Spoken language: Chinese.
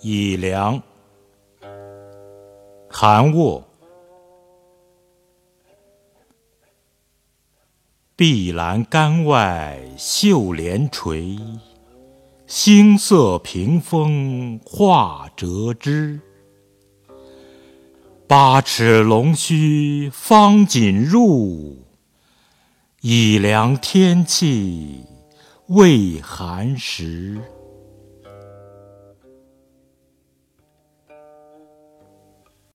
以凉寒卧碧栏杆外，绣帘垂。星色屏风画折枝，八尺龙须方锦入。以凉天气未寒时。